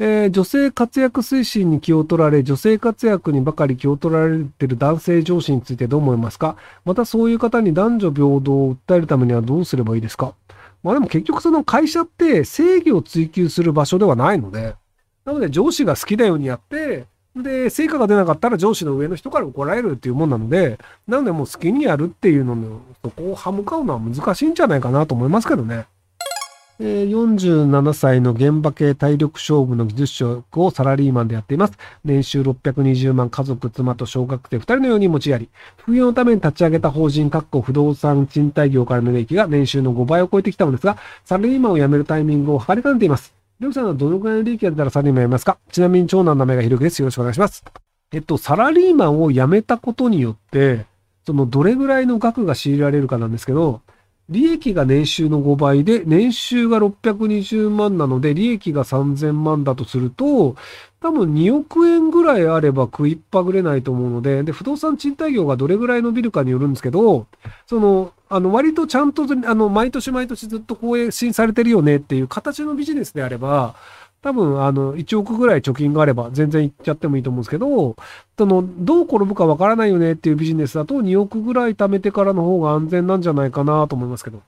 えー女性活躍推進に気を取られ、女性活躍にばかり気を取られている男性上司についてどう思いますか？またそういう方に男女平等を訴えるためにはどうすればいいですか？まあでも結局その会社って正義を追求する場所ではないので、なので上司が好きなようにやって、で、成果が出なかったら上司の上の人から怒られるっていうもんなので、なのでもう好きにやるっていうのの、そこを歯向かうのは難しいんじゃないかなと思いますけどね。え47歳の現場系体力勝負の技術職をサラリーマンでやっています。年収620万、家族、妻と小学生2人のように持ちやり、副業のために立ち上げた法人、かっこ不動産賃貸業からの利益が年収の5倍を超えてきたのですが、サラリーマンを辞めるタイミングを測りかねています。りょうさんはどのくらいの利益が出たらサラリーマンを辞めますか？ちなみに長男の名前がひろきです。よろしくお願いします。えっと、サラリーマンを辞めたことによって、そのどれぐらいの額が強いられるかなんですけど、利益が年収の5倍で、年収が620万なので、利益が3000万だとすると、多分2億円ぐらいあれば食いっぱぐれないと思うので、で、不動産賃貸業がどれぐらい伸びるかによるんですけど、その、あの、割とちゃんと、あの、毎年毎年ずっと更新されてるよねっていう形のビジネスであれば、多分、あの、1億ぐらい貯金があれば全然行っちゃってもいいと思うんですけど、その、どう転ぶかわからないよねっていうビジネスだと2億ぐらい貯めてからの方が安全なんじゃないかなと思いますけど。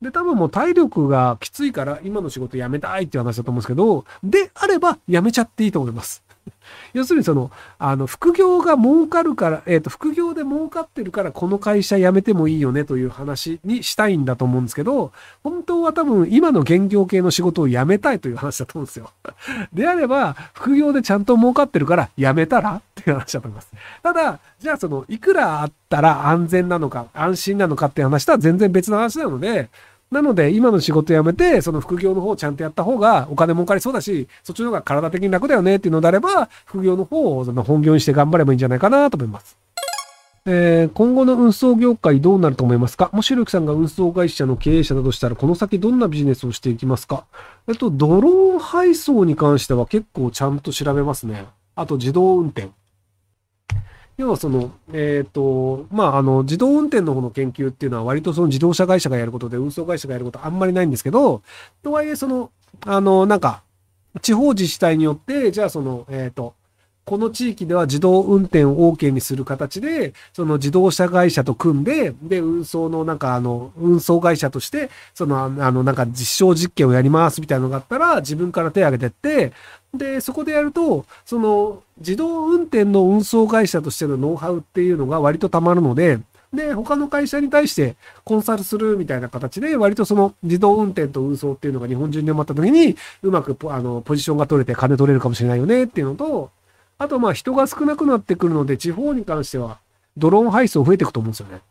で、多分もう体力がきついから今の仕事辞めたいっていう話だと思うんですけど、であれば辞めちゃっていいと思います。要するにその、あの、副業が儲かるから、えっ、と、副業で儲かってるからこの会社辞めてもいいよねという話にしたいんだと思うんですけど、本当は多分今の現業系の仕事を辞めたいという話だと思うんですよ。であれば、副業でちゃんと儲かってるから辞めたらっていう話だと思います。ただ、じゃあその、いくらあったら安全なのか、安心なのかっていう話とは全然別の話なので、なので、今の仕事辞めて、その副業の方をちゃんとやった方がお金儲かりそうだし、そっちの方が体的に楽だよねっていうのであれば、副業の方をその本業にして頑張ればいいんじゃないかなと思います。えー今後の運送業界どうなると思いますか？もしひろゆきさんが運送会社の経営者だとしたら、この先どんなビジネスをしていきますか？えっと、ドローン配送に関しては結構ちゃんと調べますね。あと、自動運転。要はその、えっ、と、まあ、あの、自動運転の方の研究っていうのは割とその自動車会社がやることで、運送会社がやることあんまりないんですけど、とはいえその、あの、なんか、地方自治体によって、じゃあその、えっ、と、この地域では自動運転を OK にする形で、その自動車会社と組んで、で、運送のなんかあの、運送会社として、その、あの、なんか実証実験をやりますみたいなのがあったら、自分から手を挙げてって、で、そこでやると、その、自動運転の運送会社としてのノウハウっていうのが割とたまるので、で、他の会社に対してコンサルするみたいな形で、割とその自動運転と運送っていうのが日本中に埋まった時に、うまくあのポジションが取れて金取れるかもしれないよねっていうのと、あとまあ人が少なくなってくるので、地方に関してはドローン配送増えていくと思うんですよね。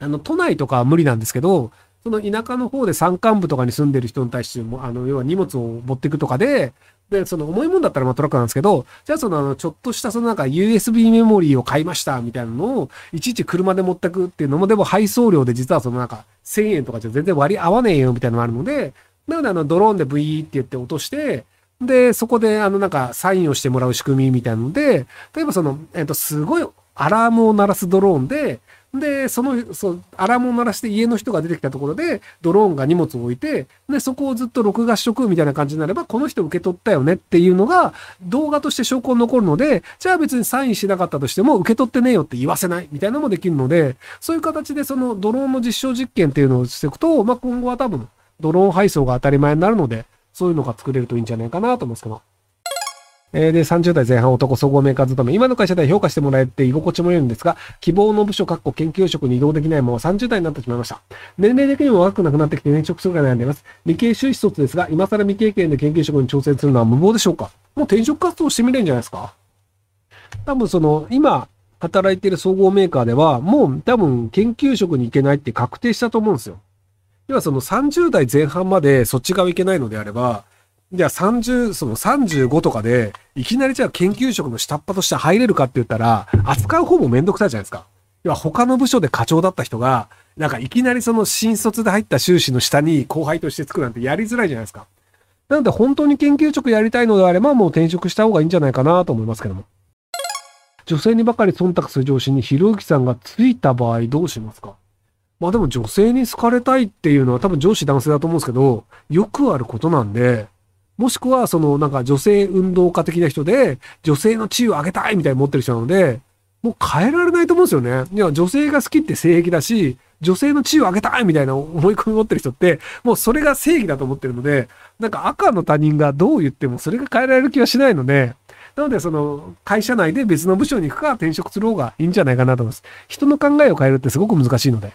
あの、都内とかは無理なんですけど、その田舎の方で山間部とかに住んでる人に対しても、あの、要は荷物を持っていくとかで、で、その重いもんだったらまあトラックなんですけど、じゃあそのあの、ちょっとしたそのなんか USB メモリーを買いましたみたいなのを、いちいち車で持ってくっていうのも、でも配送料で実はそのなんか1000円とかじゃ全然割り合わねえよみたいなのがあるので、なのであの、ドローンでブイーって言って落として、で、そこであのなんかサインをしてもらう仕組みみたいなので、例えばその、えっと、すごいアラームを鳴らすドローンで、で、その、そう、アラームを鳴らして家の人が出てきたところで、ドローンが荷物を置いて、で、そこをずっと録画しとくみたいな感じになれば、この人受け取ったよねっていうのが、動画として証拠に残るので、じゃあ別にサインしなかったとしても、受け取ってねえよって言わせないみたいなのもできるので、そういう形でそのドローンの実証実験っていうのをしていくと、まあ、今後は多分、ドローン配送が当たり前になるので、そういうのが作れるといいんじゃないかなと思うんですけど。えーで、30代前半男総合メーカー勤め。今の会社では評価してもらえて居心地も良いんですが、希望の部署、かっこ研究職に移動できないまま30代になってしまいました。年齢的にも若くなくなってきて転職するか悩んでいます。理系修士卒ですが、今更未経験で研究職に挑戦するのは無謀でしょうか？もう転職活動してみれんじゃないですか？多分その、今、働いてる総合メーカーでは、もう多分研究職に行けないって確定したと思うんですよ。要はその30代前半までそっち側行けないのであれば、じゃあ30、その35とかで、いきなりじゃあ研究職の下っ端として入れるかって言ったら、扱う方もめんどくさいじゃないですか。要は他の部署で課長だった人が、なんかいきなりその新卒で入った修士の下に後輩としてつくなんてやりづらいじゃないですか。なので本当に研究職やりたいのであれば、もう転職した方がいいんじゃないかなと思いますけども。女性にばかり忖度する上司にひろゆきさんがついた場合どうしますか？まあでも女性に好かれたいっていうのは多分上司男性だと思うんですけど、よくあることなんで、もしくはそのなんか女性運動家的な人で、女性の地位を上げたいみたいに持ってる人なので、もう変えられないと思うんですよね。いや、女性が好きって性癖だし、女性の地位を上げたいみたいな思い込み持ってる人って、もうそれが正義だと思ってるので、なんか赤の他人がどう言ってもそれが変えられる気はしないので、なので、その、会社内で別の部署に行くか転職する方がいいんじゃないかなと思います。人の考えを変えるってすごく難しいので。